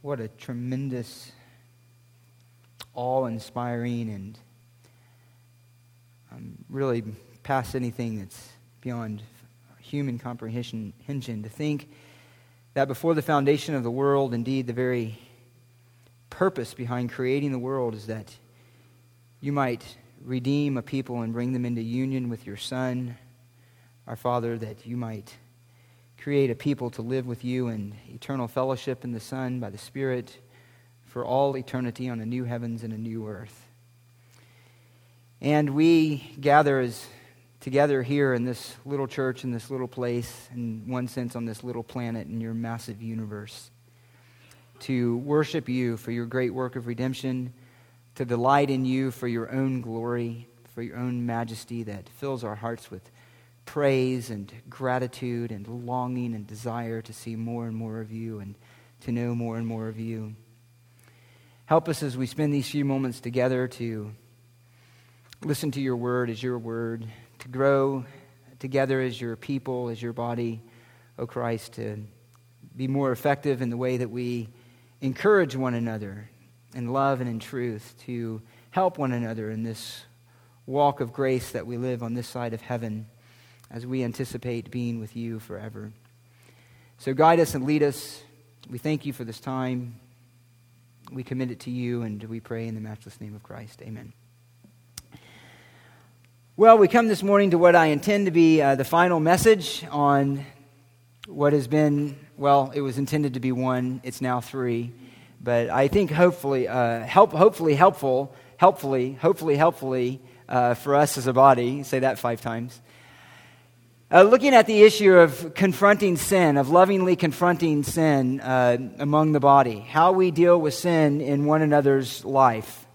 What a tremendous, awe inspiring, and um, really past anything that's beyond human comprehension to think that before the foundation of the world, indeed, the very purpose behind creating the world is that you might redeem a people and bring them into union with your Son, our Father, that you might create a people to live with you in eternal fellowship in the Son by the Spirit for all eternity on a new heavens and a new earth. And we gather as together here in this little church, in this little place, in one sense, on this little planet in your massive universe, to worship you for your great work of redemption, to delight in you for your own glory, for your own majesty that fills our hearts with praise and gratitude and longing and desire to see more and more of you and to know more and more of you. Help us as we spend these few moments together to listen to your word as your word, to grow together as your people, as your body, O oh Christ, to be more effective in the way that we encourage one another in love and in truth, to help one another in this walk of grace that we live on this side of heaven as we anticipate being with you forever. So guide us and lead us. We thank you for this time. We commit it to you, and we pray in the matchless name of Christ. Amen. Well, we come this morning to what I intend to be uh, the final message on what has been, well, it was intended to be one, it's now three. But I think hopefully, uh, help, hopefully helpful, helpfully, hopefully helpfully uh, for us as a body. Say that five times. Uh, looking at the issue of confronting sin, of lovingly confronting sin uh, among the body, how we deal with sin in one another's life.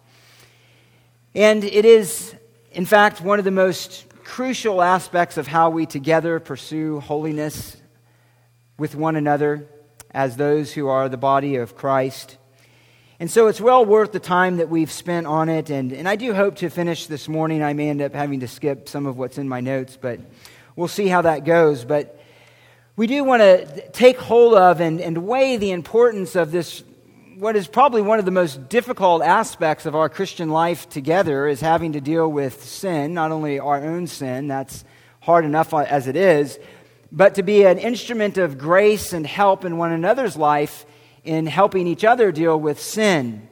And it is, in fact, one of the most crucial aspects of how we together pursue holiness with one another as those who are the body of Christ. And so it's well worth the time that we've spent on it. And, and I do hope to finish this morning. I may end up having to skip some of what's in my notes, but we'll see how that goes. But we do want to take hold of and, and weigh the importance of this, what is probably one of the most difficult aspects of our Christian life together, is having to deal with sin, not only our own sin, that's hard enough as it is, but to be an instrument of grace and help in one another's life in helping each other deal with sin,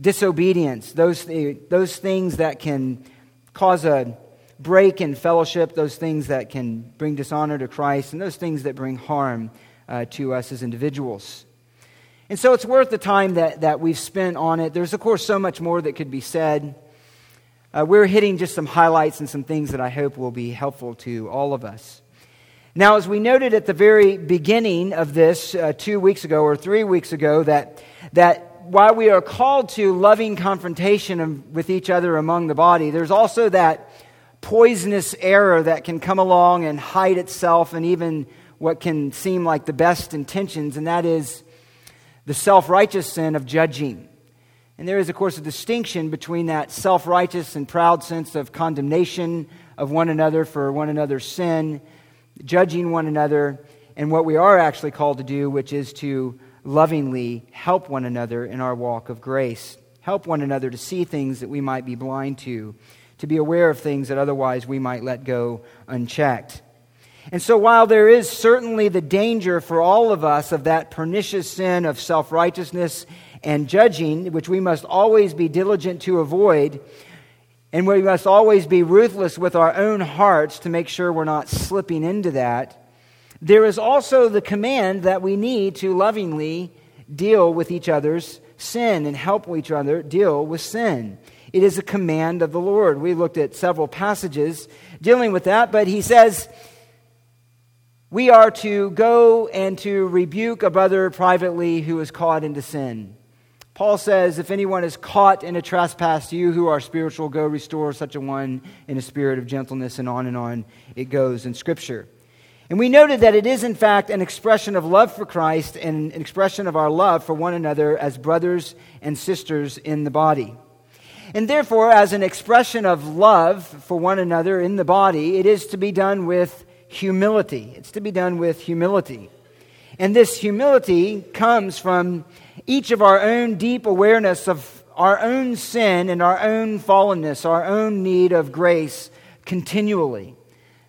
disobedience, those, those things that can cause a break in fellowship, those things that can bring dishonor to Christ, and those things that bring harm uh, to us as individuals. And so it's worth the time that, that we've spent on it. There's, of course, so much more that could be said. Uh, we're hitting just some highlights and some things that I hope will be helpful to all of us. Now, as we noted at the very beginning of this uh, two weeks ago or three weeks ago, that, that while we are called to loving confrontation with each other among the body, there's also that poisonous error that can come along and hide itself in even what can seem like the best intentions, and that is the self righteous sin of judging. And there is, of course, a distinction between that self righteous and proud sense of condemnation of one another for one another's sin, judging one another, and what we are actually called to do, which is to lovingly help one another in our walk of grace, help one another to see things that we might be blind to to be aware of things that otherwise we might let go unchecked. And so, while there is certainly the danger for all of us of that pernicious sin of self righteousness and judging, which we must always be diligent to avoid, and we must always be ruthless with our own hearts to make sure we're not slipping into that, there is also the command that we need to lovingly deal with each other's sin and help each other deal with sin. It is a command of the Lord. We looked at several passages dealing with that, but he says we are to go and to rebuke a brother privately who is caught into sin. Paul says, If anyone is caught in a trespass, you who are spiritual, go restore such a one in a spirit of gentleness, and on and on it goes in Scripture. And we noted that it is, in fact, an expression of love for Christ and an expression of our love for one another as brothers and sisters in the body. And therefore, as an expression of love for one another in the body, it is to be done with humility. It's to be done with humility. And this humility comes from each of our own deep awareness of our own sin and our own fallenness, our own need of grace continually.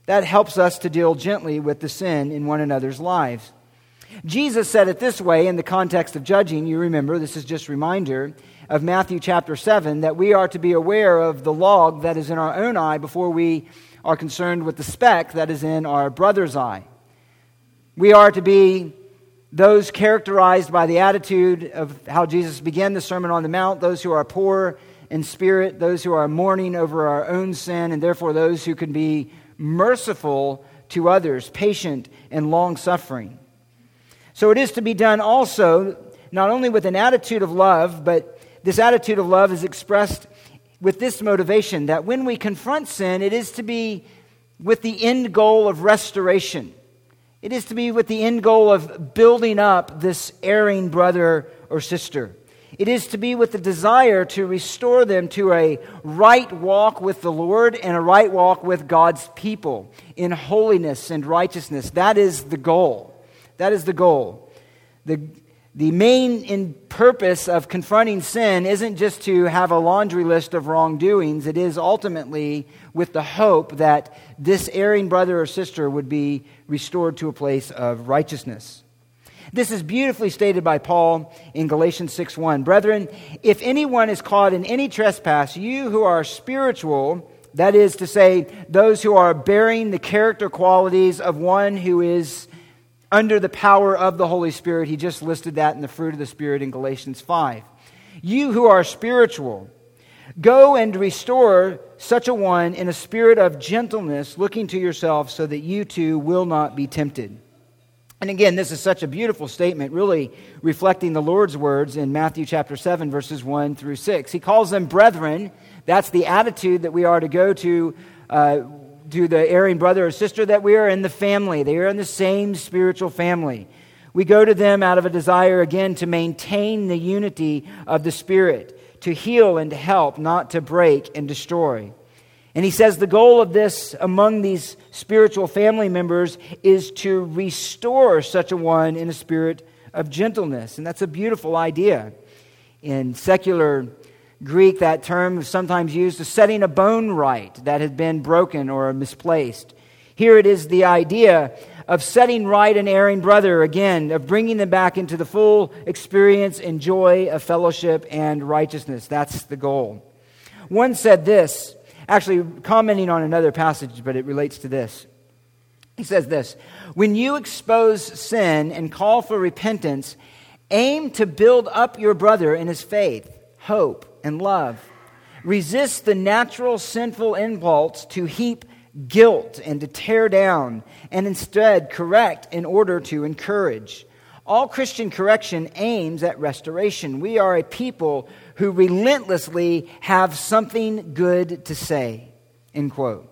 That helps us to deal gently with the sin in one another's lives. Jesus said it this way in the context of judging. You remember, this is just reminder of Matthew chapter 7 that we are to be aware of the log that is in our own eye before we are concerned with the speck that is in our brother's eye. We are to be those characterized by the attitude of how Jesus began the Sermon on the Mount, those who are poor in spirit, those who are mourning over our own sin, and therefore those who can be merciful to others, patient and long suffering. So it is to be done also not only with an attitude of love, but this attitude of love is expressed with this motivation that when we confront sin, it is to be with the end goal of restoration. It is to be with the end goal of building up this erring brother or sister. It is to be with the desire to restore them to a right walk with the Lord and a right walk with God's people in holiness and righteousness. That is the goal. That is the goal. The, the main in purpose of confronting sin isn't just to have a laundry list of wrongdoings. It is ultimately with the hope that this erring brother or sister would be restored to a place of righteousness. This is beautifully stated by Paul in Galatians 6:1. Brethren, if anyone is caught in any trespass, you who are spiritual, that is to say, those who are bearing the character qualities of one who is under the power of the Holy Spirit. He just listed that in the fruit of the Spirit in Galatians 5. You who are spiritual, go and restore such a one in a spirit of gentleness, looking to yourself so that you too will not be tempted. And again, this is such a beautiful statement, really reflecting the Lord's words in Matthew chapter 7, verses 1 through 6. He calls them brethren. That's the attitude that we are to go to uh, to the erring brother or sister that we are in the family. They are in the same spiritual family. We go to them out of a desire, again, to maintain the unity of the Spirit, to heal and to help, not to break and destroy. And he says the goal of this among these spiritual family members is to restore such a one in a spirit of gentleness. And that's a beautiful idea. In secular Greek, that term is sometimes used as setting a bone right that had been broken or misplaced. Here it is the idea of setting right an erring brother again, of bringing them back into the full experience and joy of fellowship and righteousness. That's the goal. One said this, actually commenting on another passage, but it relates to this. He says this When you expose sin and call for repentance, aim to build up your brother in his faith, hope, and love. Resist the natural sinful impulse to heap guilt and to tear down, and instead correct in order to encourage. All Christian correction aims at restoration. We are a people who relentlessly have something good to say. End quote.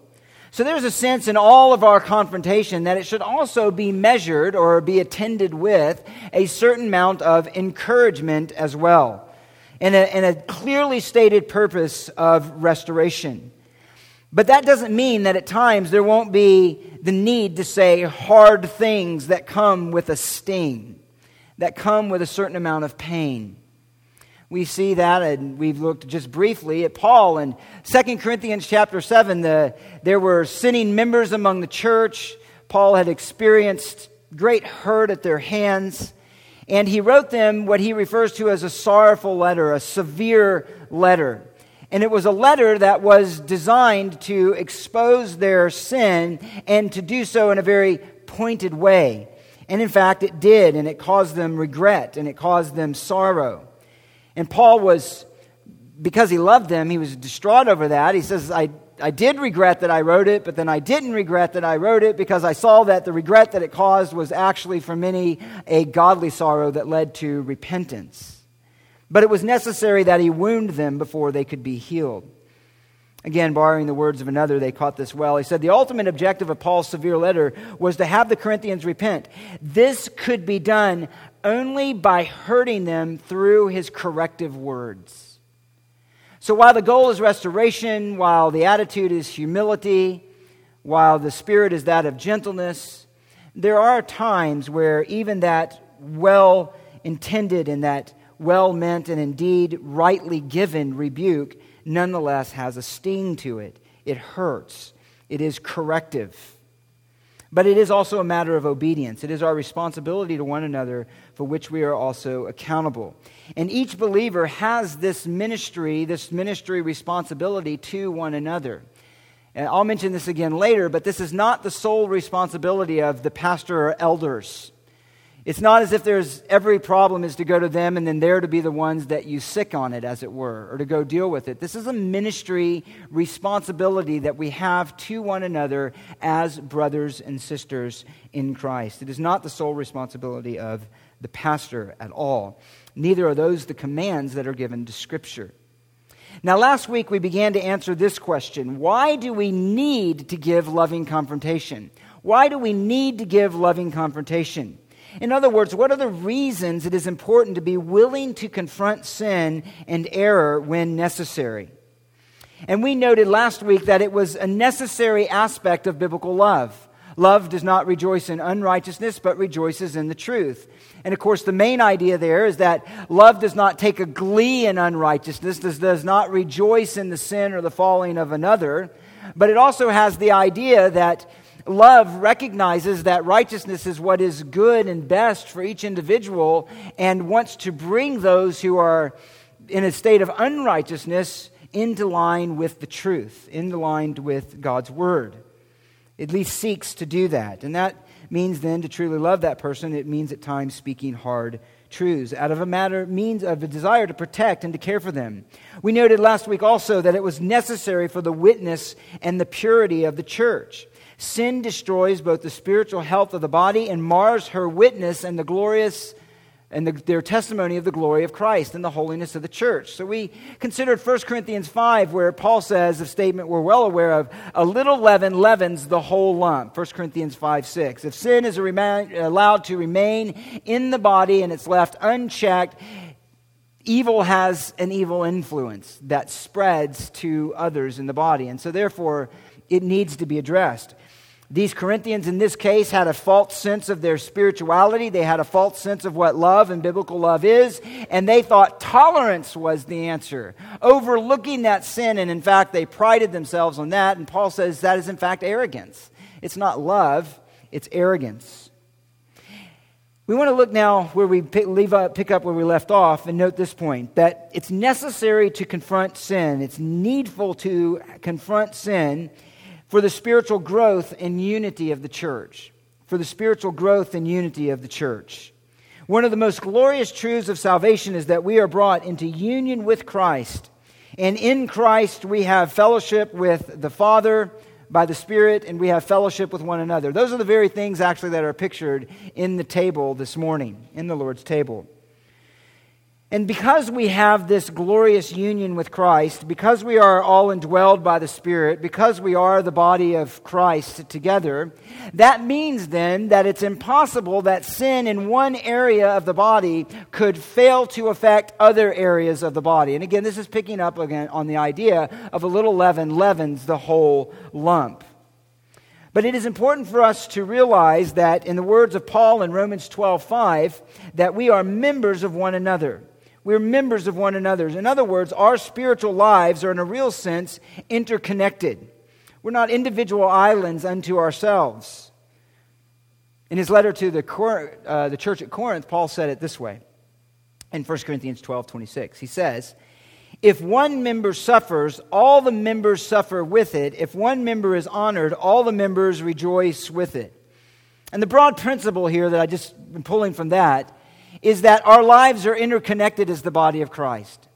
So there's a sense in all of our confrontation that it should also be measured or be attended with a certain amount of encouragement as well and a, and a clearly stated purpose of restoration. But that doesn't mean that at times there won't be the need to say hard things that come with a sting, that come with a certain amount of pain. We see that, and we've looked just briefly at Paul in 2 Corinthians chapter 7. The, there were sinning members among the church. Paul had experienced great hurt at their hands. And he wrote them what he refers to as a sorrowful letter, a severe letter. And it was a letter that was designed to expose their sin and to do so in a very pointed way. And in fact, it did, and it caused them regret and it caused them sorrow. And Paul was, because he loved them, he was distraught over that. He says, I I did regret that I wrote it, but then I didn't regret that I wrote it because I saw that the regret that it caused was actually for many a godly sorrow that led to repentance. But it was necessary that he wound them before they could be healed. Again, borrowing the words of another, they caught this well. He said, The ultimate objective of Paul's severe letter was to have the Corinthians repent. This could be done only by hurting them through his corrective words. So while the goal is restoration, while the attitude is humility, while the spirit is that of gentleness, there are times where even that well intended and that well meant and indeed rightly given rebuke nonetheless has a sting to it. It hurts, it is corrective. But it is also a matter of obedience. It is our responsibility to one another for which we are also accountable. And each believer has this ministry, this ministry responsibility to one another. And I'll mention this again later, but this is not the sole responsibility of the pastor or elders. It's not as if there's every problem is to go to them and then they're to be the ones that you sic on it, as it were, or to go deal with it. This is a ministry responsibility that we have to one another as brothers and sisters in Christ. It is not the sole responsibility of the pastor at all. Neither are those the commands that are given to Scripture. Now, last week we began to answer this question Why do we need to give loving confrontation? Why do we need to give loving confrontation? In other words, what are the reasons it is important to be willing to confront sin and error when necessary? And we noted last week that it was a necessary aspect of biblical love. Love does not rejoice in unrighteousness, but rejoices in the truth. And of course, the main idea there is that love does not take a glee in unrighteousness, does, does not rejoice in the sin or the falling of another, but it also has the idea that Love recognizes that righteousness is what is good and best for each individual and wants to bring those who are in a state of unrighteousness into line with the truth, into line with God's word. At least seeks to do that. And that means then to truly love that person, it means at times speaking hard truths out of a matter means of a desire to protect and to care for them. We noted last week also that it was necessary for the witness and the purity of the church. Sin destroys both the spiritual health of the body and mars her witness and the glorious and the, their testimony of the glory of Christ and the holiness of the church. So we considered 1 Corinthians 5, where Paul says a statement we're well aware of a little leaven leavens the whole lump. 1 Corinthians 5 6. If sin is allowed to remain in the body and it's left unchecked, evil has an evil influence that spreads to others in the body. And so therefore, it needs to be addressed. These Corinthians, in this case, had a false sense of their spirituality. They had a false sense of what love and biblical love is, and they thought tolerance was the answer, overlooking that sin. And in fact, they prided themselves on that. And Paul says that is, in fact, arrogance. It's not love, it's arrogance. We want to look now where we pick, leave up, pick up where we left off and note this point that it's necessary to confront sin. It's needful to confront sin for the spiritual growth and unity of the church. For the spiritual growth and unity of the church. One of the most glorious truths of salvation is that we are brought into union with Christ. And in Christ, we have fellowship with the Father by the Spirit, and we have fellowship with one another. Those are the very things, actually, that are pictured in the table this morning, in the Lord's table. And because we have this glorious union with Christ, because we are all indwelled by the Spirit, because we are the body of Christ together, that means then that it's impossible that sin in one area of the body could fail to affect other areas of the body. And again, this is picking up again on the idea of a little leaven leavens the whole lump. But it is important for us to realize that in the words of Paul in Romans 12:5 that we are members of one another. We're members of one another. In other words, our spiritual lives are, in a real sense, interconnected. We're not individual islands unto ourselves. In his letter to the, uh, the church at Corinth, Paul said it this way in 1 Corinthians 12 26. He says, If one member suffers, all the members suffer with it. If one member is honored, all the members rejoice with it. And the broad principle here that I just been pulling from that is that our lives are interconnected as the body of Christ.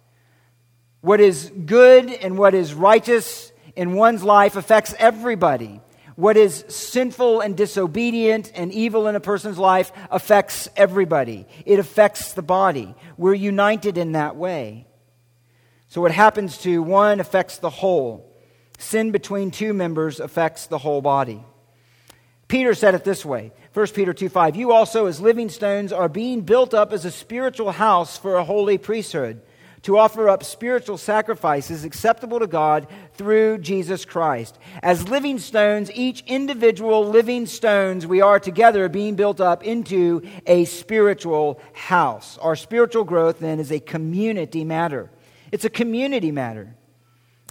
What is good and what is righteous in one's life affects everybody. What is sinful and disobedient and evil in a person's life affects everybody. It affects the body. We're united in that way. So, what happens to one affects the whole. Sin between two members affects the whole body. Peter said it this way 1 Peter 2 5. You also, as living stones, are being built up as a spiritual house for a holy priesthood, to offer up spiritual sacrifices acceptable to God through Jesus Christ. As living stones, each individual living stones, we are together being built up into a spiritual house. Our spiritual growth then is a community matter. It's a community matter.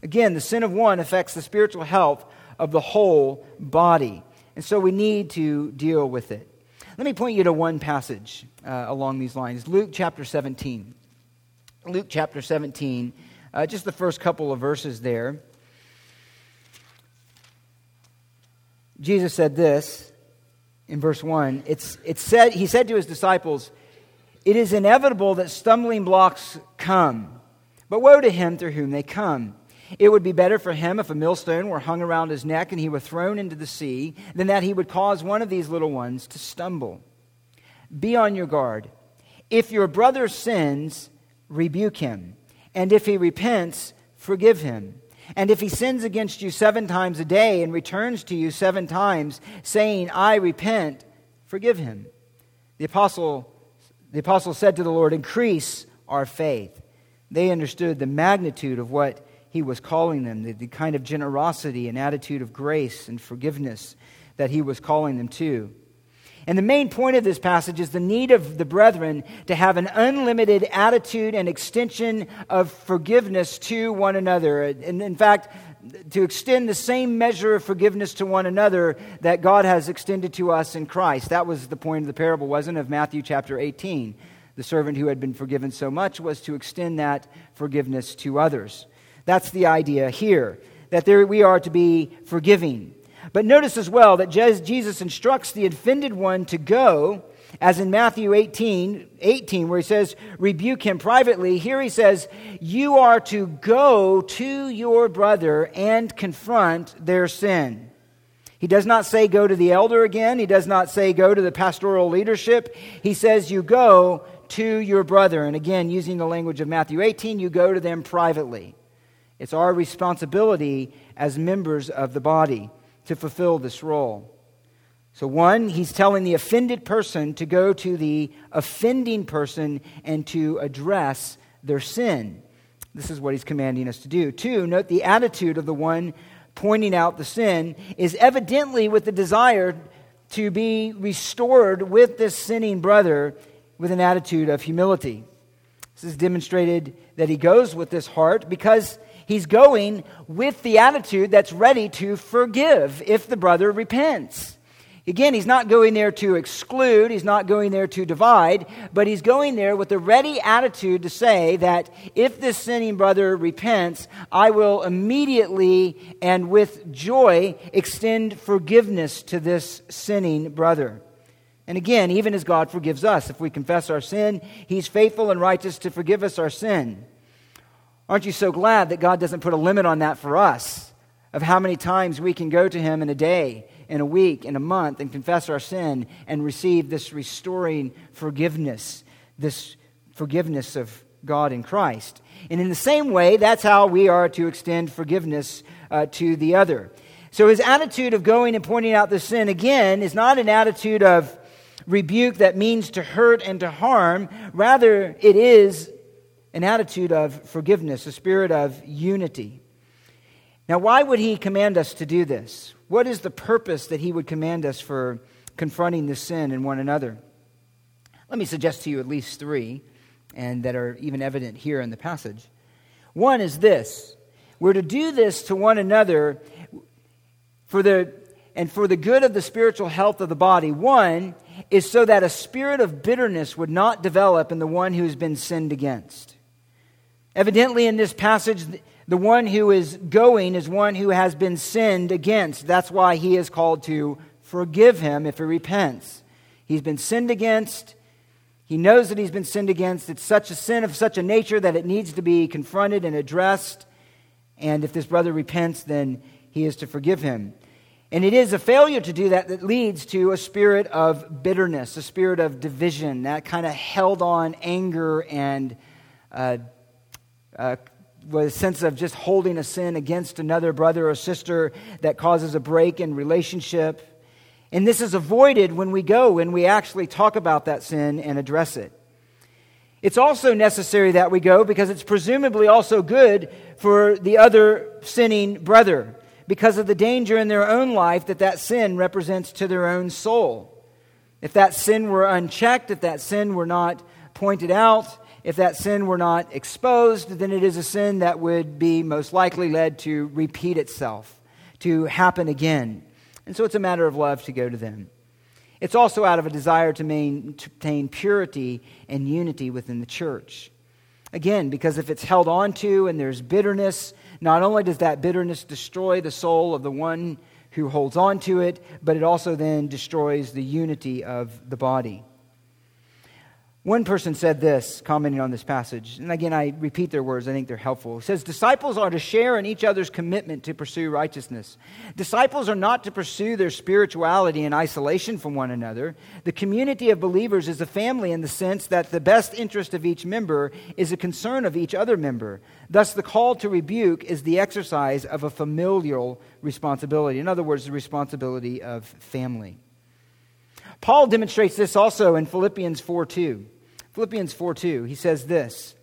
Again, the sin of one affects the spiritual health of the whole body. And so we need to deal with it. Let me point you to one passage uh, along these lines Luke chapter 17. Luke chapter 17, uh, just the first couple of verses there. Jesus said this in verse 1. It's, it's said, he said to his disciples, It is inevitable that stumbling blocks come, but woe to him through whom they come. It would be better for him if a millstone were hung around his neck and he were thrown into the sea than that he would cause one of these little ones to stumble. Be on your guard. If your brother sins, rebuke him. And if he repents, forgive him. And if he sins against you seven times a day and returns to you seven times, saying, I repent, forgive him. The apostle, the apostle said to the Lord, Increase our faith. They understood the magnitude of what he was calling them, the, the kind of generosity and attitude of grace and forgiveness that he was calling them to. And the main point of this passage is the need of the brethren to have an unlimited attitude and extension of forgiveness to one another. And in fact, to extend the same measure of forgiveness to one another that God has extended to us in Christ. That was the point of the parable, wasn't it, of Matthew chapter 18. The servant who had been forgiven so much was to extend that forgiveness to others. That's the idea here, that there we are to be forgiving. But notice as well that Jesus instructs the offended one to go, as in Matthew 18, 18, where he says, rebuke him privately. Here he says, you are to go to your brother and confront their sin. He does not say go to the elder again. He does not say go to the pastoral leadership. He says you go to your brother. And again, using the language of Matthew 18, you go to them privately. It's our responsibility as members of the body to fulfill this role. So, one, he's telling the offended person to go to the offending person and to address their sin. This is what he's commanding us to do. Two, note the attitude of the one pointing out the sin is evidently with the desire to be restored with this sinning brother with an attitude of humility. This is demonstrated that he goes with this heart because He's going with the attitude that's ready to forgive if the brother repents. Again, he's not going there to exclude, he's not going there to divide, but he's going there with a ready attitude to say that if this sinning brother repents, I will immediately and with joy extend forgiveness to this sinning brother. And again, even as God forgives us, if we confess our sin, he's faithful and righteous to forgive us our sin. Aren't you so glad that God doesn't put a limit on that for us of how many times we can go to Him in a day, in a week, in a month, and confess our sin and receive this restoring forgiveness, this forgiveness of God in Christ? And in the same way, that's how we are to extend forgiveness uh, to the other. So his attitude of going and pointing out the sin again is not an attitude of rebuke that means to hurt and to harm. Rather, it is an attitude of forgiveness, a spirit of unity. Now, why would he command us to do this? What is the purpose that he would command us for confronting this sin in one another? Let me suggest to you at least three, and that are even evident here in the passage. One is this we're to do this to one another for the and for the good of the spiritual health of the body. One is so that a spirit of bitterness would not develop in the one who has been sinned against. Evidently, in this passage, the one who is going is one who has been sinned against. That's why he is called to forgive him if he repents. He's been sinned against. He knows that he's been sinned against. It's such a sin of such a nature that it needs to be confronted and addressed. And if this brother repents, then he is to forgive him. And it is a failure to do that that leads to a spirit of bitterness, a spirit of division, that kind of held on anger and uh, uh, with a sense of just holding a sin against another brother or sister that causes a break in relationship. And this is avoided when we go and we actually talk about that sin and address it. It's also necessary that we go because it's presumably also good for the other sinning brother because of the danger in their own life that that sin represents to their own soul. If that sin were unchecked, if that sin were not pointed out, if that sin were not exposed, then it is a sin that would be most likely led to repeat itself, to happen again. And so it's a matter of love to go to them. It's also out of a desire to maintain purity and unity within the church. Again, because if it's held on to and there's bitterness, not only does that bitterness destroy the soul of the one who holds on to it, but it also then destroys the unity of the body. One person said this, commenting on this passage, and again, I repeat their words, I think they're helpful. It says, Disciples are to share in each other's commitment to pursue righteousness. Disciples are not to pursue their spirituality in isolation from one another. The community of believers is a family in the sense that the best interest of each member is a concern of each other member. Thus, the call to rebuke is the exercise of a familial responsibility. In other words, the responsibility of family. Paul demonstrates this also in Philippians 4 2. Philippians 4 2, he says this.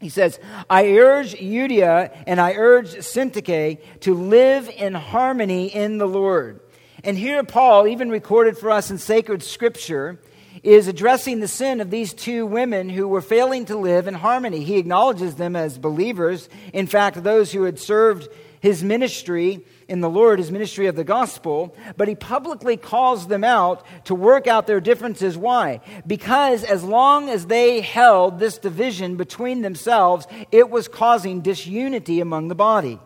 He says, I urge Euodia and I urge Syntyche to live in harmony in the Lord. And here, Paul, even recorded for us in sacred scripture, is addressing the sin of these two women who were failing to live in harmony. He acknowledges them as believers. In fact, those who had served his ministry in the Lord, his ministry of the gospel, but he publicly calls them out to work out their differences. Why? Because as long as they held this division between themselves, it was causing disunity among the body.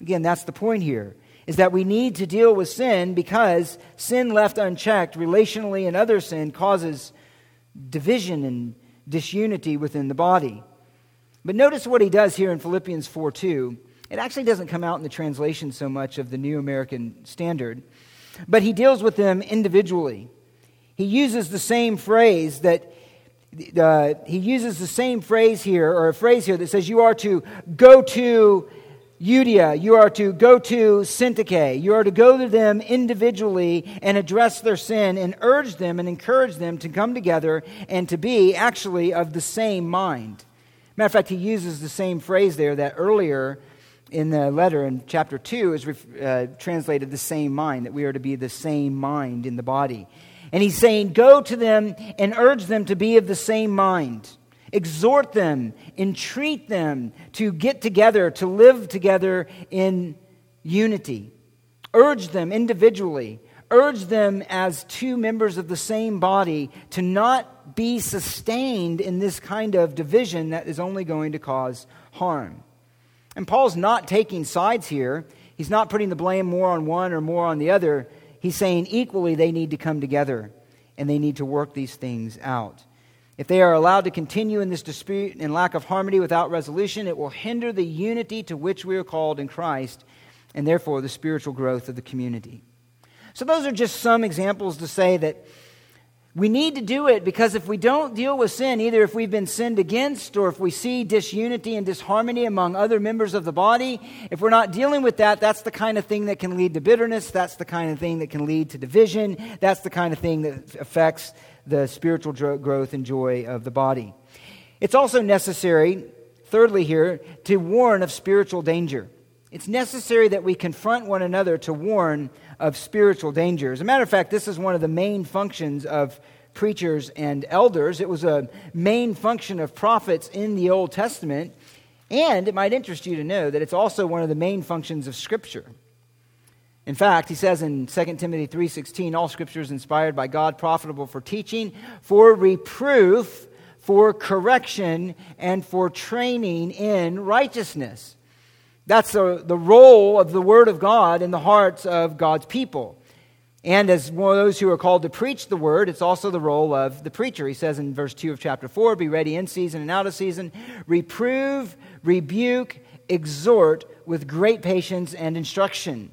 Again, that's the point here. Is that we need to deal with sin because sin left unchecked, relationally and other sin, causes division and disunity within the body. But notice what he does here in Philippians 4 2. It actually doesn't come out in the translation so much of the New American Standard, but he deals with them individually. He uses the same phrase that uh, he uses the same phrase here, or a phrase here that says, You are to go to Euodia, you are to go to Syntyche, you are to go to them individually and address their sin and urge them and encourage them to come together and to be actually of the same mind. Matter of fact, he uses the same phrase there that earlier in the letter in chapter 2 is uh, translated the same mind, that we are to be the same mind in the body. And he's saying, Go to them and urge them to be of the same mind. Exhort them, entreat them to get together, to live together in unity. Urge them individually. Urge them as two members of the same body to not be sustained in this kind of division that is only going to cause harm. And Paul's not taking sides here. He's not putting the blame more on one or more on the other. He's saying equally they need to come together and they need to work these things out. If they are allowed to continue in this dispute and lack of harmony without resolution, it will hinder the unity to which we are called in Christ and therefore the spiritual growth of the community. So, those are just some examples to say that we need to do it because if we don't deal with sin, either if we've been sinned against or if we see disunity and disharmony among other members of the body, if we're not dealing with that, that's the kind of thing that can lead to bitterness. That's the kind of thing that can lead to division. That's the kind of thing that affects the spiritual growth and joy of the body. It's also necessary, thirdly, here, to warn of spiritual danger. It's necessary that we confront one another to warn of spiritual danger. As a matter of fact, this is one of the main functions of preachers and elders. It was a main function of prophets in the Old Testament. And it might interest you to know that it's also one of the main functions of Scripture. In fact, he says in 2 Timothy 3:16, all scripture is inspired by God, profitable for teaching, for reproof, for correction, and for training in righteousness. That's the, the role of the Word of God in the hearts of God's people. And as one of those who are called to preach the Word, it's also the role of the preacher. He says in verse 2 of chapter 4 Be ready in season and out of season, reprove, rebuke, exhort with great patience and instruction.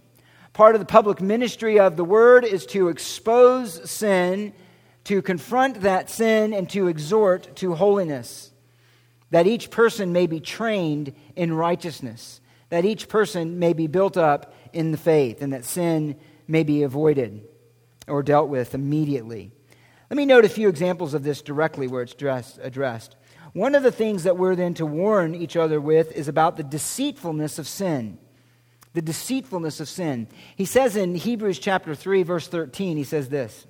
Part of the public ministry of the Word is to expose sin, to confront that sin, and to exhort to holiness, that each person may be trained in righteousness that each person may be built up in the faith and that sin may be avoided or dealt with immediately. Let me note a few examples of this directly where it's dressed, addressed. One of the things that we're then to warn each other with is about the deceitfulness of sin. The deceitfulness of sin. He says in Hebrews chapter 3, verse 13, he says this,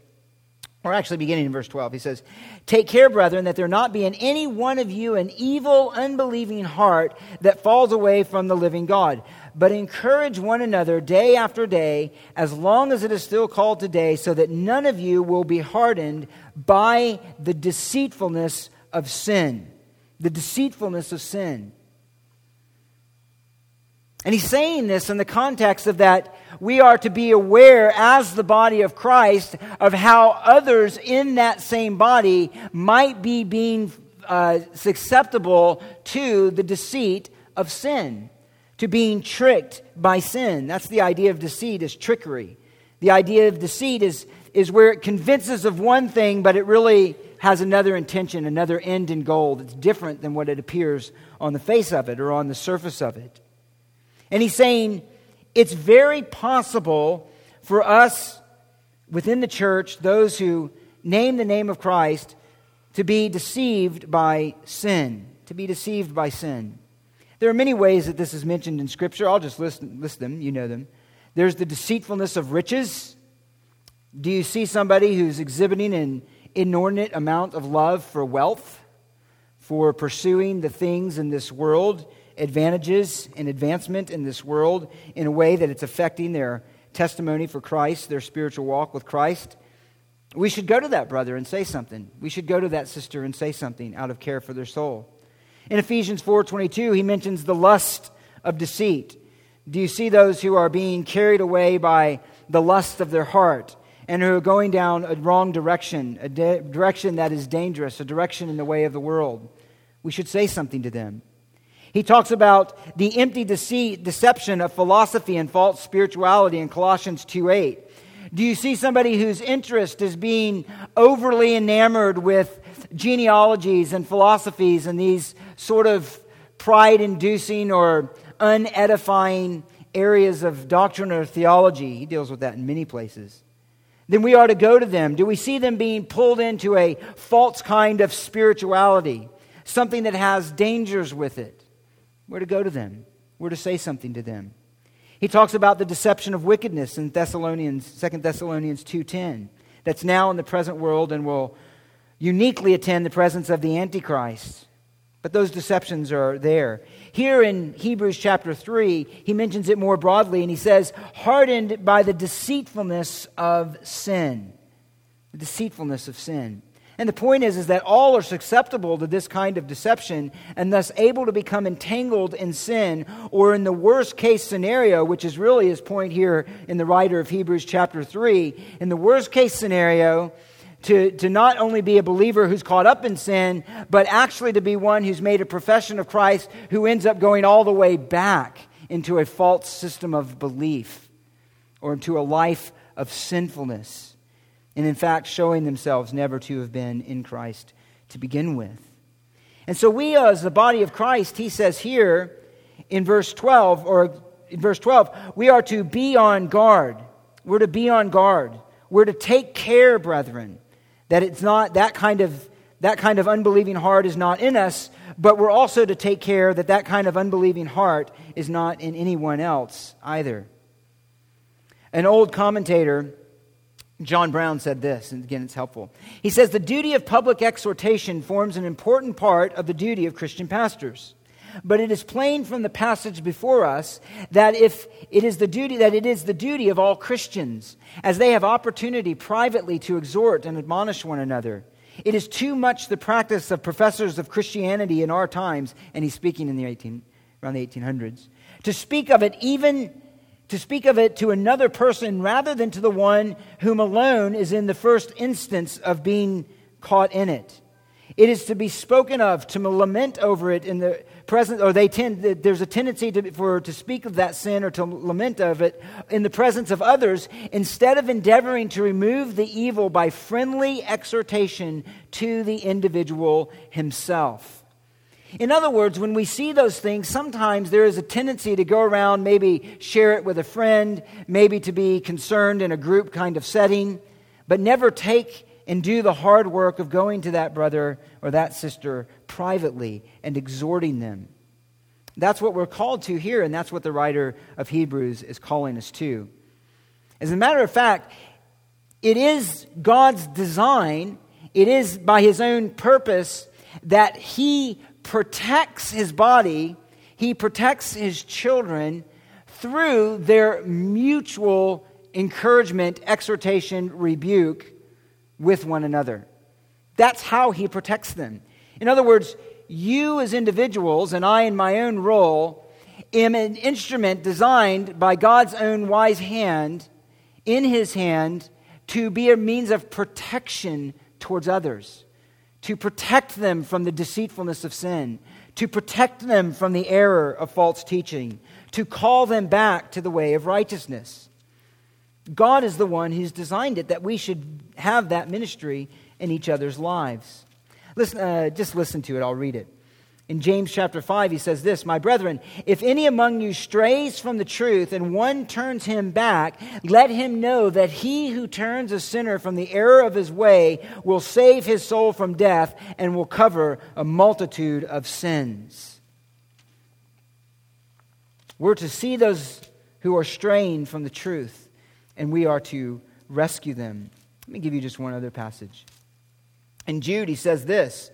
or actually beginning in verse 12, he says, Take care, brethren, that there not be in any one of you an evil, unbelieving heart that falls away from the living God but encourage one another day after day, as long as it is still called today, so that none of you will be hardened by the deceitfulness of sin. The deceitfulness of sin. And he's saying this in the context of that we are to be aware as the body of Christ of how others in that same body might be being uh, susceptible to the deceit of sin to being tricked by sin. That's the idea of deceit is trickery. The idea of deceit is, is where it convinces of one thing, but it really has another intention, another end and goal that's different than what it appears on the face of it or on the surface of it. And he's saying it's very possible for us within the church, those who name the name of Christ, to be deceived by sin, to be deceived by sin. There are many ways that this is mentioned in Scripture. I'll just list, list them. You know them. There's the deceitfulness of riches. Do you see somebody who's exhibiting an inordinate amount of love for wealth, for pursuing the things in this world, advantages and advancement in this world, in a way that it's affecting their testimony for Christ, their spiritual walk with Christ? We should go to that brother and say something. We should go to that sister and say something out of care for their soul. In Ephesians 4:22, he mentions the lust of deceit. Do you see those who are being carried away by the lust of their heart and who are going down a wrong direction, a de- direction that is dangerous, a direction in the way of the world? We should say something to them. He talks about the empty deceit, deception of philosophy and false spirituality in Colossians 2:8. Do you see somebody whose interest is being overly enamored with genealogies and philosophies and these sort of pride inducing or unedifying areas of doctrine or theology. He deals with that in many places. Then we are to go to them. Do we see them being pulled into a false kind of spirituality, something that has dangers with it? We're to go to them. We're to say something to them. He talks about the deception of wickedness in Thessalonians, 2 Thessalonians 2:10, that's now in the present world and will uniquely attend the presence of the Antichrist. But those deceptions are there. Here in Hebrews chapter 3, he mentions it more broadly and he says, hardened by the deceitfulness of sin. The deceitfulness of sin. And the point is, is that all are susceptible to this kind of deception and thus able to become entangled in sin, or in the worst case scenario, which is really his point here in the writer of Hebrews chapter 3, in the worst case scenario, to, to not only be a believer who's caught up in sin, but actually to be one who's made a profession of Christ who ends up going all the way back into a false system of belief or into a life of sinfulness. And in fact, showing themselves never to have been in Christ to begin with. And so, we as the body of Christ, he says here in verse 12, or in verse 12, we are to be on guard. We're to be on guard. We're to take care, brethren. That it's not that kind of that kind of unbelieving heart is not in us, but we're also to take care that that kind of unbelieving heart is not in anyone else either. An old commentator, John Brown, said this, and again, it's helpful. He says, The duty of public exhortation forms an important part of the duty of Christian pastors. But it is plain from the passage before us that if it is the duty that it is the duty of all Christians, as they have opportunity privately to exhort and admonish one another. It is too much the practice of professors of Christianity in our times, and he's speaking in the 18, around the 1800s, to speak of it even to speak of it to another person rather than to the one whom alone is in the first instance of being caught in it. It is to be spoken of, to lament over it in the presence, or they tend, there's a tendency to, for, to speak of that sin or to lament of it in the presence of others instead of endeavoring to remove the evil by friendly exhortation to the individual himself. In other words, when we see those things, sometimes there is a tendency to go around, maybe share it with a friend, maybe to be concerned in a group kind of setting, but never take and do the hard work of going to that brother or that sister privately and exhorting them. That's what we're called to here, and that's what the writer of Hebrews is calling us to. As a matter of fact, it is God's design, it is by his own purpose that he protects his body, he protects his children through their mutual encouragement, exhortation, rebuke with one another. That's how he protects them. In other words, you as individuals and I in my own role am an instrument designed by God's own wise hand in his hand to be a means of protection towards others, to protect them from the deceitfulness of sin, to protect them from the error of false teaching, to call them back to the way of righteousness. God is the one who's designed it that we should have that ministry in each other's lives. Listen, uh, just listen to it. I'll read it. In James chapter 5, he says this My brethren, if any among you strays from the truth and one turns him back, let him know that he who turns a sinner from the error of his way will save his soul from death and will cover a multitude of sins. We're to see those who are straying from the truth, and we are to rescue them. Let me give you just one other passage. In Jude, he says this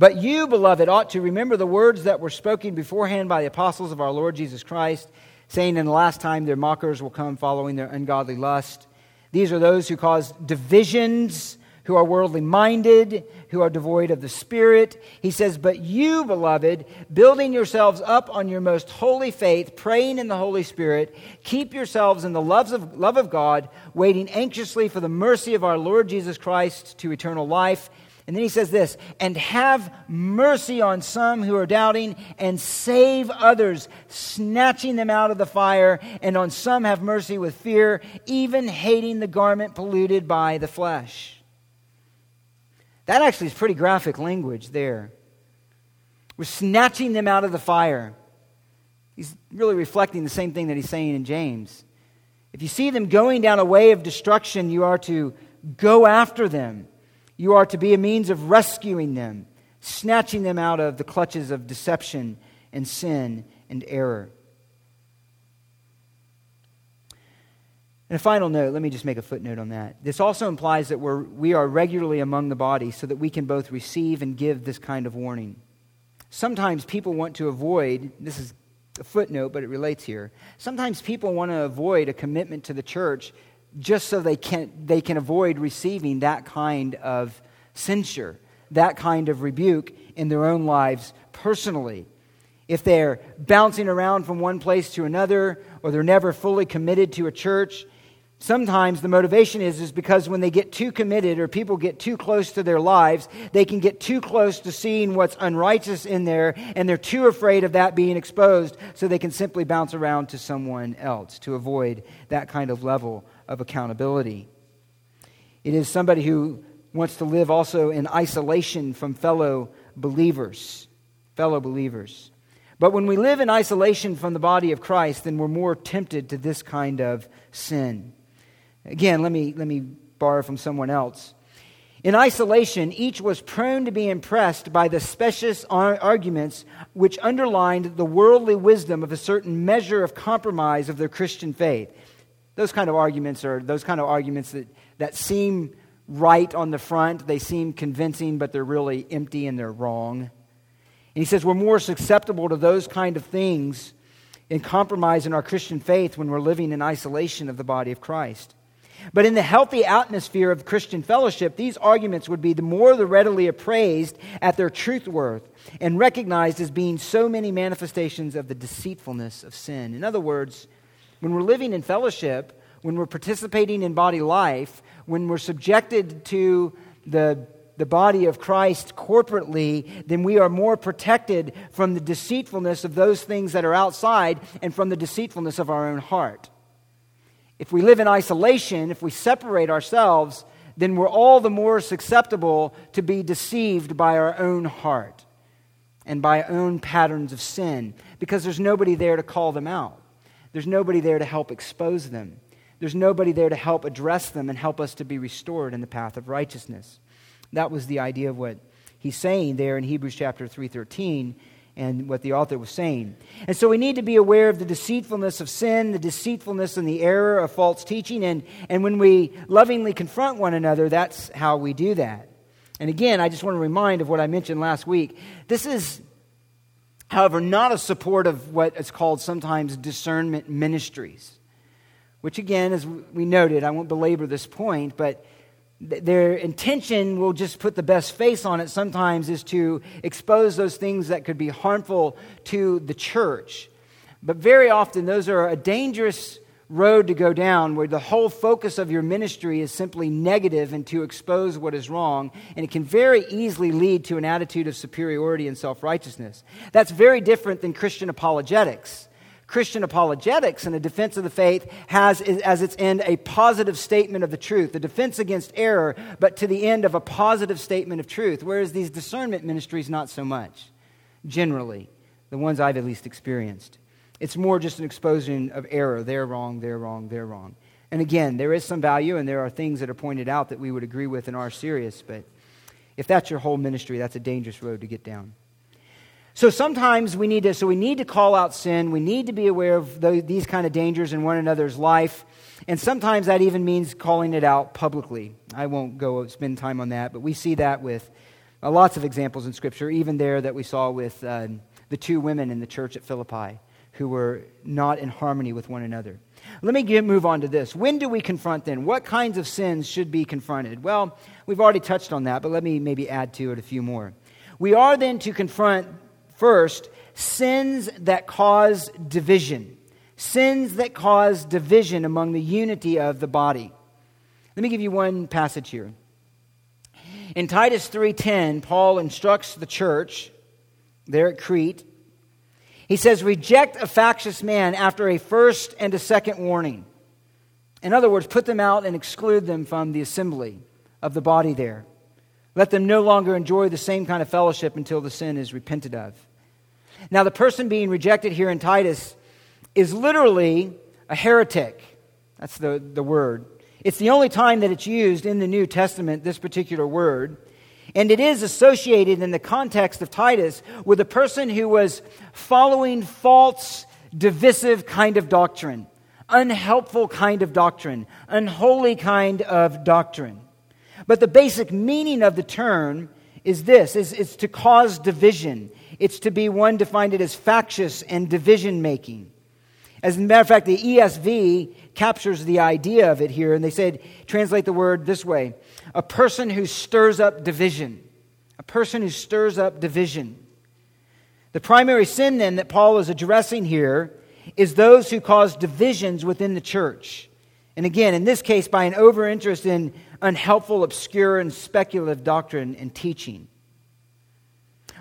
But you, beloved, ought to remember the words that were spoken beforehand by the apostles of our Lord Jesus Christ, saying, In the last time there mockers will come following their ungodly lust. These are those who cause divisions who are worldly minded, who are devoid of the Spirit. He says, But you, beloved, building yourselves up on your most holy faith, praying in the Holy Spirit, keep yourselves in the love of, love of God, waiting anxiously for the mercy of our Lord Jesus Christ to eternal life. And then he says this, and have mercy on some who are doubting, and save others, snatching them out of the fire, and on some have mercy with fear, even hating the garment polluted by the flesh. That actually is pretty graphic language there. We're snatching them out of the fire. He's really reflecting the same thing that he's saying in James. If you see them going down a way of destruction, you are to go after them. You are to be a means of rescuing them, snatching them out of the clutches of deception and sin and error. And a final note, let me just make a footnote on that. This also implies that we're, we are regularly among the body so that we can both receive and give this kind of warning. Sometimes people want to avoid, this is a footnote, but it relates here. Sometimes people want to avoid a commitment to the church just so they can, they can avoid receiving that kind of censure, that kind of rebuke in their own lives personally. If they're bouncing around from one place to another, or they're never fully committed to a church, Sometimes the motivation is, is because when they get too committed or people get too close to their lives, they can get too close to seeing what's unrighteous in there, and they're too afraid of that being exposed, so they can simply bounce around to someone else to avoid that kind of level of accountability. It is somebody who wants to live also in isolation from fellow believers. Fellow believers. But when we live in isolation from the body of Christ, then we're more tempted to this kind of sin. Again, let me, let me borrow from someone else. In isolation, each was prone to be impressed by the specious arguments which underlined the worldly wisdom of a certain measure of compromise of their Christian faith. Those kind of arguments are those kind of arguments that, that seem right on the front, they seem convincing, but they're really empty and they're wrong. And he says we're more susceptible to those kind of things in compromise in our Christian faith when we're living in isolation of the body of Christ. But in the healthy atmosphere of Christian fellowship, these arguments would be the more the readily appraised at their truth worth and recognized as being so many manifestations of the deceitfulness of sin. In other words, when we're living in fellowship, when we're participating in body life, when we're subjected to the, the body of Christ corporately, then we are more protected from the deceitfulness of those things that are outside and from the deceitfulness of our own heart. If we live in isolation, if we separate ourselves, then we're all the more susceptible to be deceived by our own heart and by our own patterns of sin because there's nobody there to call them out. There's nobody there to help expose them. there's nobody there to help address them and help us to be restored in the path of righteousness. That was the idea of what he's saying there in Hebrews chapter 3:13 and what the author was saying. And so we need to be aware of the deceitfulness of sin, the deceitfulness and the error of false teaching and and when we lovingly confront one another, that's how we do that. And again, I just want to remind of what I mentioned last week. This is however not a support of what is called sometimes discernment ministries which again, as we noted, I won't belabor this point, but their intention will just put the best face on it sometimes is to expose those things that could be harmful to the church. But very often, those are a dangerous road to go down where the whole focus of your ministry is simply negative and to expose what is wrong, and it can very easily lead to an attitude of superiority and self righteousness. That's very different than Christian apologetics Christian apologetics and a defense of the faith has as its end a positive statement of the truth, a defense against error, but to the end of a positive statement of truth. Whereas these discernment ministries, not so much, generally, the ones I've at least experienced. It's more just an exposing of error. They're wrong, they're wrong, they're wrong. And again, there is some value, and there are things that are pointed out that we would agree with and are serious, but if that's your whole ministry, that's a dangerous road to get down. So sometimes we need to, so we need to call out sin. We need to be aware of the, these kind of dangers in one another's life. And sometimes that even means calling it out publicly. I won't go spend time on that, but we see that with uh, lots of examples in Scripture, even there that we saw with uh, the two women in the church at Philippi who were not in harmony with one another. Let me get, move on to this. When do we confront then? What kinds of sins should be confronted? Well, we've already touched on that, but let me maybe add to it a few more. We are then to confront First, sins that cause division. Sins that cause division among the unity of the body. Let me give you one passage here. In Titus 3:10, Paul instructs the church there at Crete. He says, "Reject a factious man after a first and a second warning." In other words, put them out and exclude them from the assembly of the body there. Let them no longer enjoy the same kind of fellowship until the sin is repented of. Now, the person being rejected here in Titus is literally a heretic. That's the, the word. It's the only time that it's used in the New Testament, this particular word. And it is associated in the context of Titus with a person who was following false, divisive kind of doctrine, unhelpful kind of doctrine, unholy kind of doctrine. But the basic meaning of the term is this is, is to cause division it's to be one defined it as factious and division making. As a matter of fact, the ESV captures the idea of it here, and they said, translate the word this way a person who stirs up division. A person who stirs up division. The primary sin, then, that Paul is addressing here is those who cause divisions within the church. And again, in this case, by an overinterest in unhelpful, obscure, and speculative doctrine and teaching.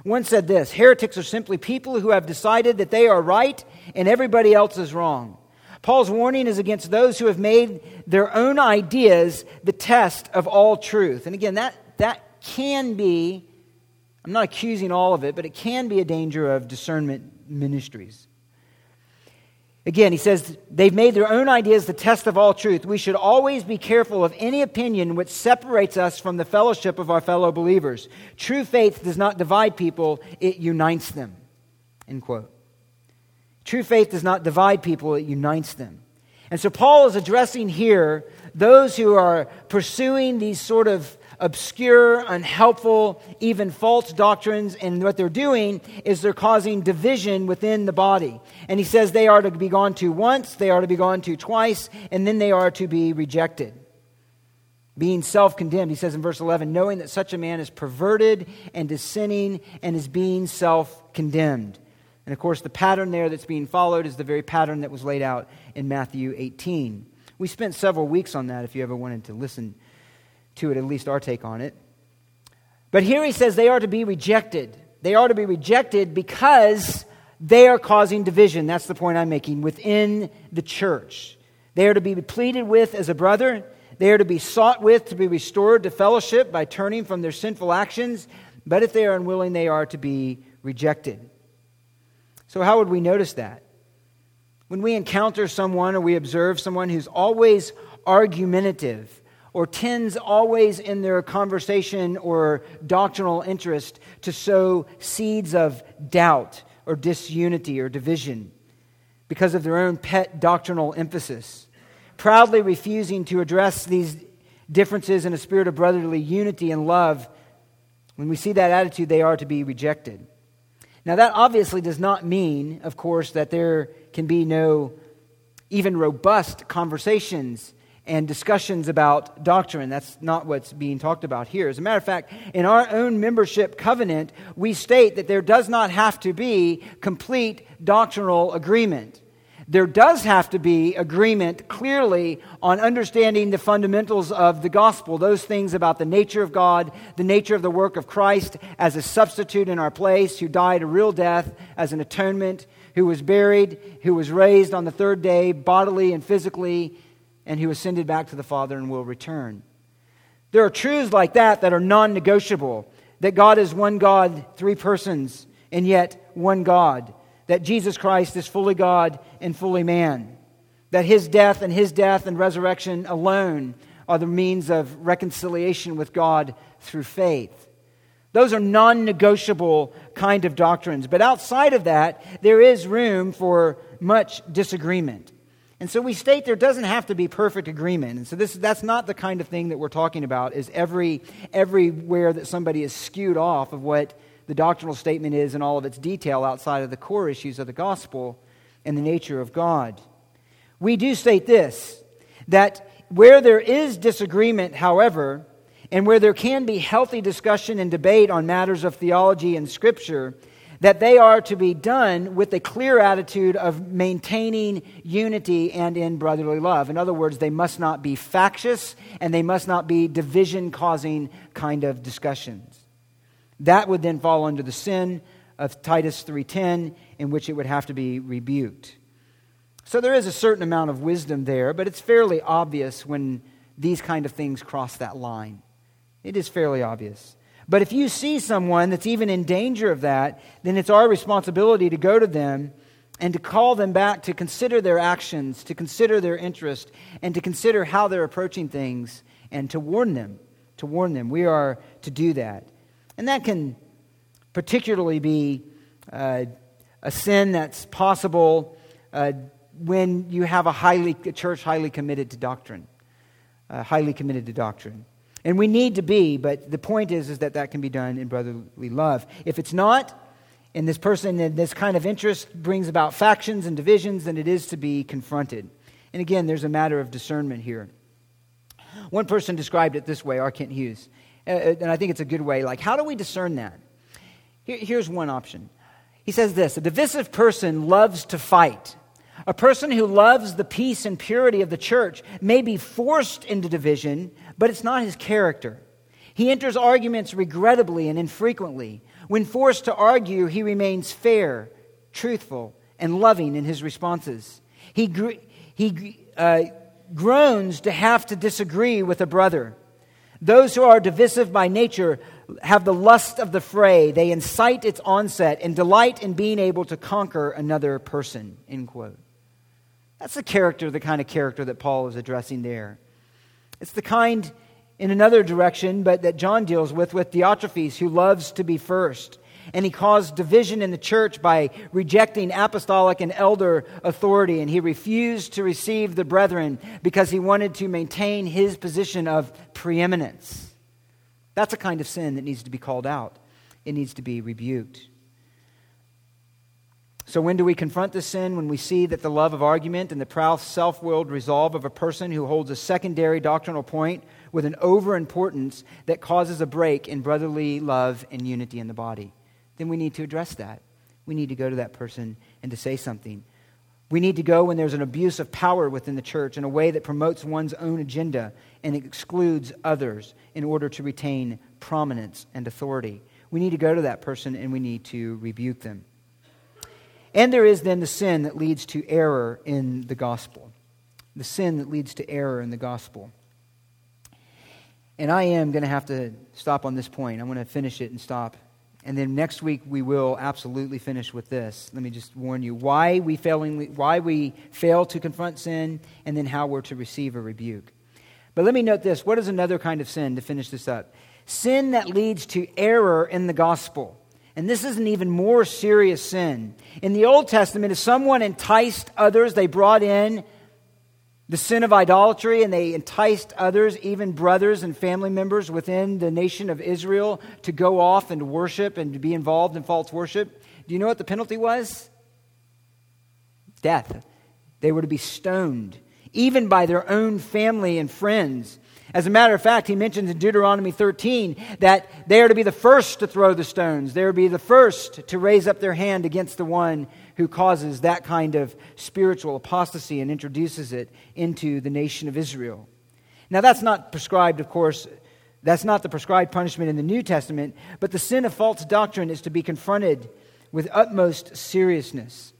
One said this heretics are simply people who have decided that they are right and everybody else is wrong. Paul's warning is against those who have made their own ideas the test of all truth. And again, that, that can be, I'm not accusing all of it, but it can be a danger of discernment ministries. Again, he says they've made their own ideas the test of all truth. We should always be careful of any opinion which separates us from the fellowship of our fellow believers. True faith does not divide people, it unites them. End quote. True faith does not divide people, it unites them. And so Paul is addressing here those who are pursuing these sort of obscure, unhelpful, even false doctrines. And what they're doing is they're causing division within the body. And he says they are to be gone to once, they are to be gone to twice, and then they are to be rejected. Being self condemned, he says in verse 11, knowing that such a man is perverted and is sinning and is being self condemned. And of course, the pattern there that's being followed is the very pattern that was laid out in Matthew 18. We spent several weeks on that if you ever wanted to listen to it, at least our take on it. But here he says they are to be rejected. They are to be rejected because they are causing division. That's the point I'm making within the church. They are to be pleaded with as a brother. They are to be sought with to be restored to fellowship by turning from their sinful actions. But if they are unwilling, they are to be rejected. So, how would we notice that? When we encounter someone or we observe someone who's always argumentative or tends always in their conversation or doctrinal interest to sow seeds of doubt or disunity or division because of their own pet doctrinal emphasis, proudly refusing to address these differences in a spirit of brotherly unity and love, when we see that attitude, they are to be rejected. Now, that obviously does not mean, of course, that there can be no even robust conversations and discussions about doctrine. That's not what's being talked about here. As a matter of fact, in our own membership covenant, we state that there does not have to be complete doctrinal agreement. There does have to be agreement clearly on understanding the fundamentals of the gospel, those things about the nature of God, the nature of the work of Christ as a substitute in our place, who died a real death as an atonement, who was buried, who was raised on the third day bodily and physically and who ascended back to the Father and will return. There are truths like that that are non negotiable that God is one God, three persons, and yet one God. That Jesus Christ is fully God and fully man. That his death and his death and resurrection alone are the means of reconciliation with God through faith. Those are non negotiable kind of doctrines. But outside of that, there is room for much disagreement. And so we state there doesn't have to be perfect agreement. And so this, that's not the kind of thing that we're talking about, is every, everywhere that somebody is skewed off of what the doctrinal statement is in all of its detail outside of the core issues of the gospel and the nature of God. We do state this that where there is disagreement, however, and where there can be healthy discussion and debate on matters of theology and scripture, that they are to be done with a clear attitude of maintaining unity and in brotherly love. In other words, they must not be factious and they must not be division causing kind of discussions. That would then fall under the sin of Titus 3:10 in which it would have to be rebuked. So there is a certain amount of wisdom there, but it's fairly obvious when these kind of things cross that line. It is fairly obvious. But if you see someone that's even in danger of that, then it's our responsibility to go to them and to call them back to consider their actions, to consider their interest, and to consider how they're approaching things, and to warn them. To warn them. We are to do that. And that can particularly be uh, a sin that's possible uh, when you have a, highly, a church highly committed to doctrine. Uh, highly committed to doctrine. And we need to be, but the point is, is that that can be done in brotherly love. If it's not, and this person and this kind of interest brings about factions and divisions, then it is to be confronted. And again, there's a matter of discernment here. One person described it this way, R. Kent Hughes, and I think it's a good way. Like, how do we discern that? here's one option. He says this A divisive person loves to fight. A person who loves the peace and purity of the church may be forced into division but it's not his character. He enters arguments regrettably and infrequently. When forced to argue, he remains fair, truthful, and loving in his responses. He, gr- he uh, groans to have to disagree with a brother. Those who are divisive by nature have the lust of the fray. They incite its onset and delight in being able to conquer another person. End quote. That's the character, the kind of character that Paul is addressing there. It's the kind in another direction, but that John deals with, with Diotrephes, who loves to be first. And he caused division in the church by rejecting apostolic and elder authority. And he refused to receive the brethren because he wanted to maintain his position of preeminence. That's a kind of sin that needs to be called out, it needs to be rebuked. So, when do we confront the sin? When we see that the love of argument and the proud, self willed resolve of a person who holds a secondary doctrinal point with an overimportance that causes a break in brotherly love and unity in the body, then we need to address that. We need to go to that person and to say something. We need to go when there's an abuse of power within the church in a way that promotes one's own agenda and excludes others in order to retain prominence and authority. We need to go to that person and we need to rebuke them. And there is then the sin that leads to error in the gospel. The sin that leads to error in the gospel. And I am going to have to stop on this point. I'm going to finish it and stop And then next week we will absolutely finish with this. Let me just warn you why we, failing, why we fail to confront sin and then how we're to receive a rebuke. But let me note this what is another kind of sin to finish this up? Sin that leads to error in the gospel. And this is an even more serious sin. In the Old Testament, if someone enticed others, they brought in the sin of idolatry and they enticed others, even brothers and family members within the nation of Israel, to go off and worship and to be involved in false worship. Do you know what the penalty was? Death. They were to be stoned, even by their own family and friends. As a matter of fact, he mentions in Deuteronomy 13 that they are to be the first to throw the stones. They are to be the first to raise up their hand against the one who causes that kind of spiritual apostasy and introduces it into the nation of Israel. Now, that's not prescribed, of course, that's not the prescribed punishment in the New Testament, but the sin of false doctrine is to be confronted with utmost seriousness.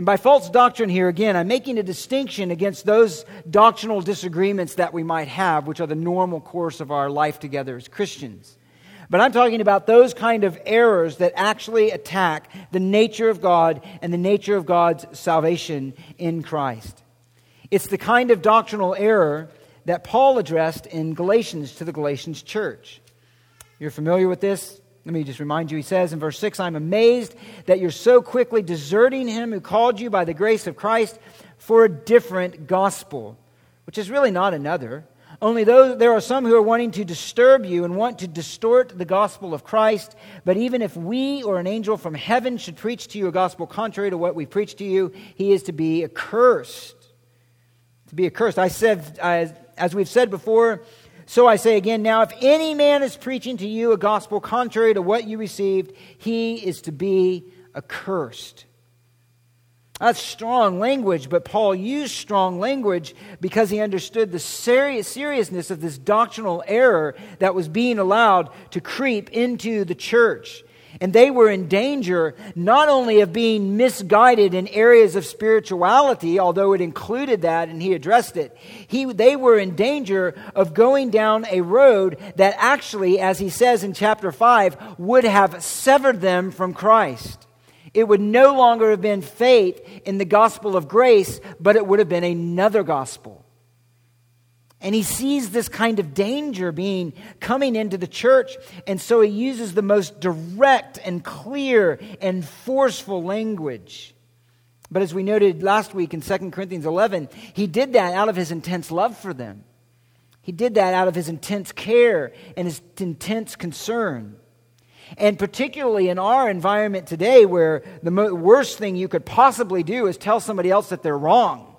And by false doctrine here, again, I'm making a distinction against those doctrinal disagreements that we might have, which are the normal course of our life together as Christians. But I'm talking about those kind of errors that actually attack the nature of God and the nature of God's salvation in Christ. It's the kind of doctrinal error that Paul addressed in Galatians to the Galatians church. You're familiar with this? Let me just remind you, he says in verse 6 I'm amazed that you're so quickly deserting him who called you by the grace of Christ for a different gospel, which is really not another. Only those, there are some who are wanting to disturb you and want to distort the gospel of Christ. But even if we or an angel from heaven should preach to you a gospel contrary to what we preach to you, he is to be accursed. To be accursed. I said, as, as we've said before, so I say again now, if any man is preaching to you a gospel contrary to what you received, he is to be accursed. That's strong language, but Paul used strong language because he understood the serious, seriousness of this doctrinal error that was being allowed to creep into the church. And they were in danger not only of being misguided in areas of spirituality, although it included that and he addressed it, he, they were in danger of going down a road that actually, as he says in chapter 5, would have severed them from Christ. It would no longer have been faith in the gospel of grace, but it would have been another gospel. And he sees this kind of danger being coming into the church, and so he uses the most direct and clear and forceful language. But as we noted last week in 2 Corinthians 11, he did that out of his intense love for them. He did that out of his intense care and his intense concern. And particularly in our environment today, where the worst thing you could possibly do is tell somebody else that they're wrong.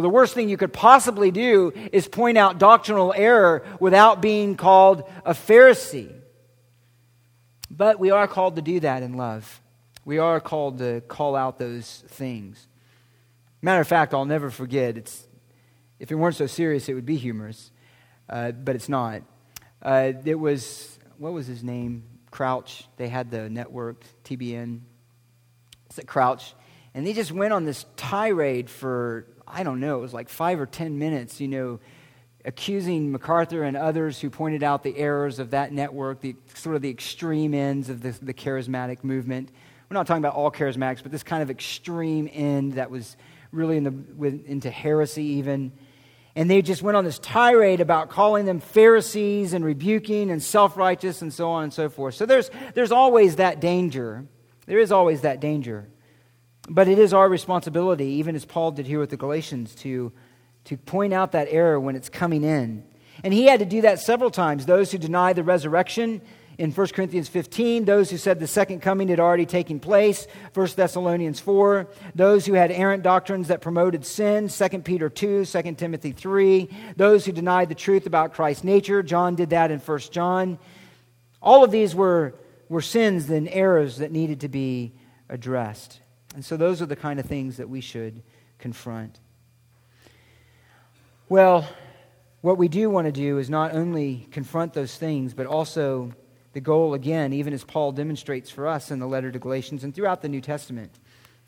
The worst thing you could possibly do is point out doctrinal error without being called a Pharisee. But we are called to do that in love. We are called to call out those things. Matter of fact, I'll never forget. It's, if it weren't so serious, it would be humorous, uh, but it's not. Uh, it was, what was his name? Crouch. They had the network, TBN. It's at Crouch. And they just went on this tirade for I don't know, it was like five or ten minutes, you know, accusing MacArthur and others who pointed out the errors of that network, the sort of the extreme ends of the, the charismatic movement. We're not talking about all charismatics, but this kind of extreme end that was really in the, with, into heresy, even. And they just went on this tirade about calling them Pharisees and rebuking and self righteous and so on and so forth. So there's, there's always that danger. There is always that danger. But it is our responsibility, even as Paul did here with the Galatians, to, to point out that error when it's coming in. And he had to do that several times. Those who deny the resurrection in 1 Corinthians 15, those who said the second coming had already taken place, 1 Thessalonians 4, those who had errant doctrines that promoted sin, 2 Peter 2, 2 Timothy 3, those who denied the truth about Christ's nature, John did that in 1 John. All of these were, were sins and errors that needed to be addressed. And so those are the kind of things that we should confront. Well, what we do want to do is not only confront those things, but also the goal, again, even as Paul demonstrates for us in the letter to Galatians and throughout the New Testament,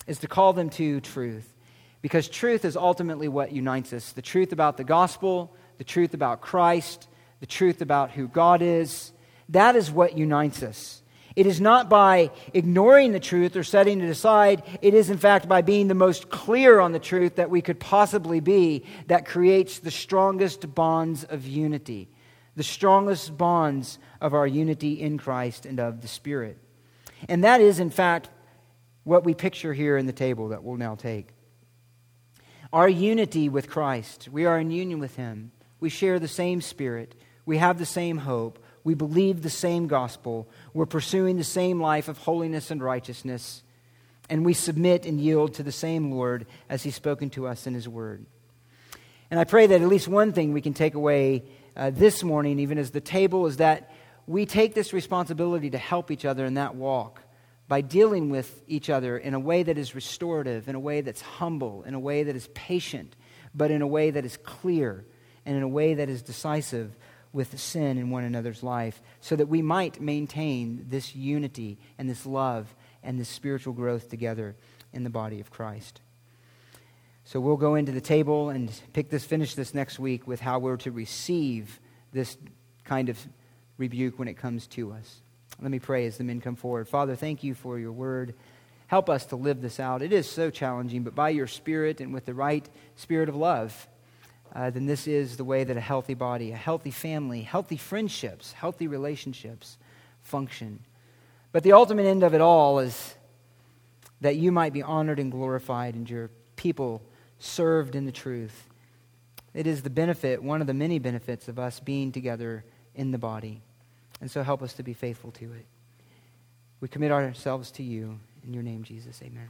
is to call them to truth. Because truth is ultimately what unites us the truth about the gospel, the truth about Christ, the truth about who God is. That is what unites us. It is not by ignoring the truth or setting it aside. It is, in fact, by being the most clear on the truth that we could possibly be that creates the strongest bonds of unity, the strongest bonds of our unity in Christ and of the Spirit. And that is, in fact, what we picture here in the table that we'll now take. Our unity with Christ, we are in union with Him. We share the same Spirit. We have the same hope. We believe the same gospel. We're pursuing the same life of holiness and righteousness. And we submit and yield to the same Lord as He's spoken to us in His Word. And I pray that at least one thing we can take away uh, this morning, even as the table, is that we take this responsibility to help each other in that walk by dealing with each other in a way that is restorative, in a way that's humble, in a way that is patient, but in a way that is clear, and in a way that is decisive with sin in one another's life so that we might maintain this unity and this love and this spiritual growth together in the body of Christ. So we'll go into the table and pick this finish this next week with how we're to receive this kind of rebuke when it comes to us. Let me pray as the men come forward. Father, thank you for your word. Help us to live this out. It is so challenging, but by your spirit and with the right spirit of love, uh, then this is the way that a healthy body, a healthy family, healthy friendships, healthy relationships function. But the ultimate end of it all is that you might be honored and glorified and your people served in the truth. It is the benefit, one of the many benefits of us being together in the body. And so help us to be faithful to it. We commit ourselves to you. In your name, Jesus, amen.